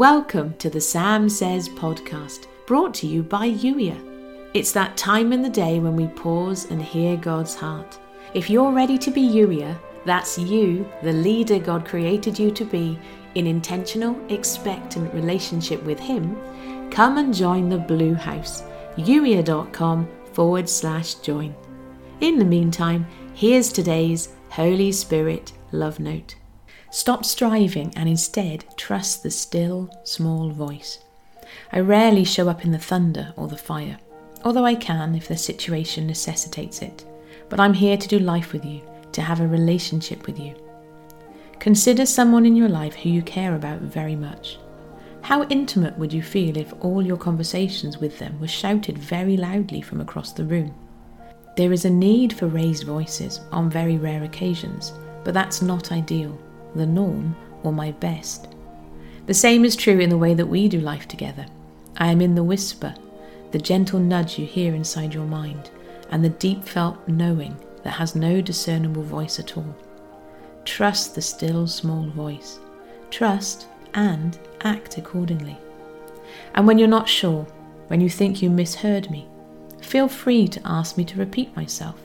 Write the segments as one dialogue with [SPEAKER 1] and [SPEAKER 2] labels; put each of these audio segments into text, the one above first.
[SPEAKER 1] Welcome to the Sam Says podcast, brought to you by Youier. It's that time in the day when we pause and hear God's heart. If you're ready to be Youier, that's you, the leader God created you to be, in intentional, expectant relationship with Him, come and join the Blue House, youier.com forward slash join. In the meantime, here's today's Holy Spirit love note. Stop striving and instead trust the still, small voice. I rarely show up in the thunder or the fire, although I can if the situation necessitates it. But I'm here to do life with you, to have a relationship with you. Consider someone in your life who you care about very much. How intimate would you feel if all your conversations with them were shouted very loudly from across the room? There is a need for raised voices on very rare occasions, but that's not ideal the norm, or my best. The same is true in the way that we do life together. I am in the whisper, the gentle nudge you hear inside your mind, and the deep felt knowing that has no discernible voice at all. Trust the still small voice. Trust and act accordingly. And when you're not sure, when you think you misheard me, feel free to ask me to repeat myself.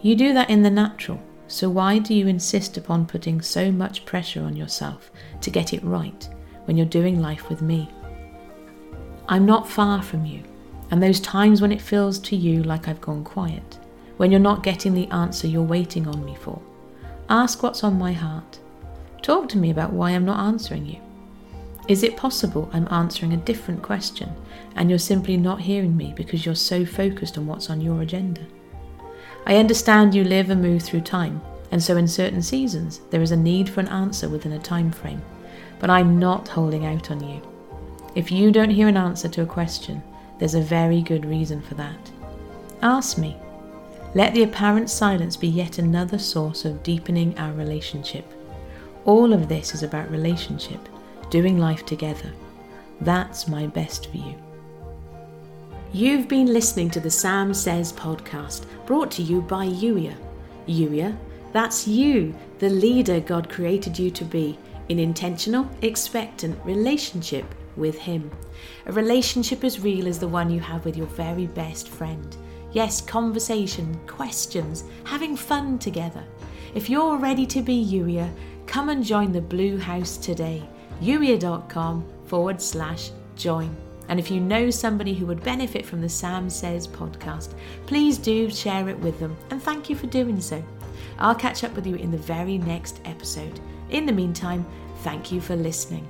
[SPEAKER 1] You do that in the natural so, why do you insist upon putting so much pressure on yourself to get it right when you're doing life with me? I'm not far from you, and those times when it feels to you like I've gone quiet, when you're not getting the answer you're waiting on me for, ask what's on my heart. Talk to me about why I'm not answering you. Is it possible I'm answering a different question and you're simply not hearing me because you're so focused on what's on your agenda? I understand you live and move through time, and so in certain seasons there is a need for an answer within a time frame. But I'm not holding out on you. If you don't hear an answer to a question, there's a very good reason for that. Ask me. Let the apparent silence be yet another source of deepening our relationship. All of this is about relationship, doing life together. That's my best you. You've been listening to the Sam Says podcast, brought to you by Youier. Youier, that's you, the leader God created you to be, in intentional, expectant relationship with Him. A relationship as real as the one you have with your very best friend. Yes, conversation, questions, having fun together. If you're ready to be Youier, come and join the Blue House today. Youier.com forward slash join. And if you know somebody who would benefit from the Sam Says podcast, please do share it with them. And thank you for doing so. I'll catch up with you in the very next episode. In the meantime, thank you for listening.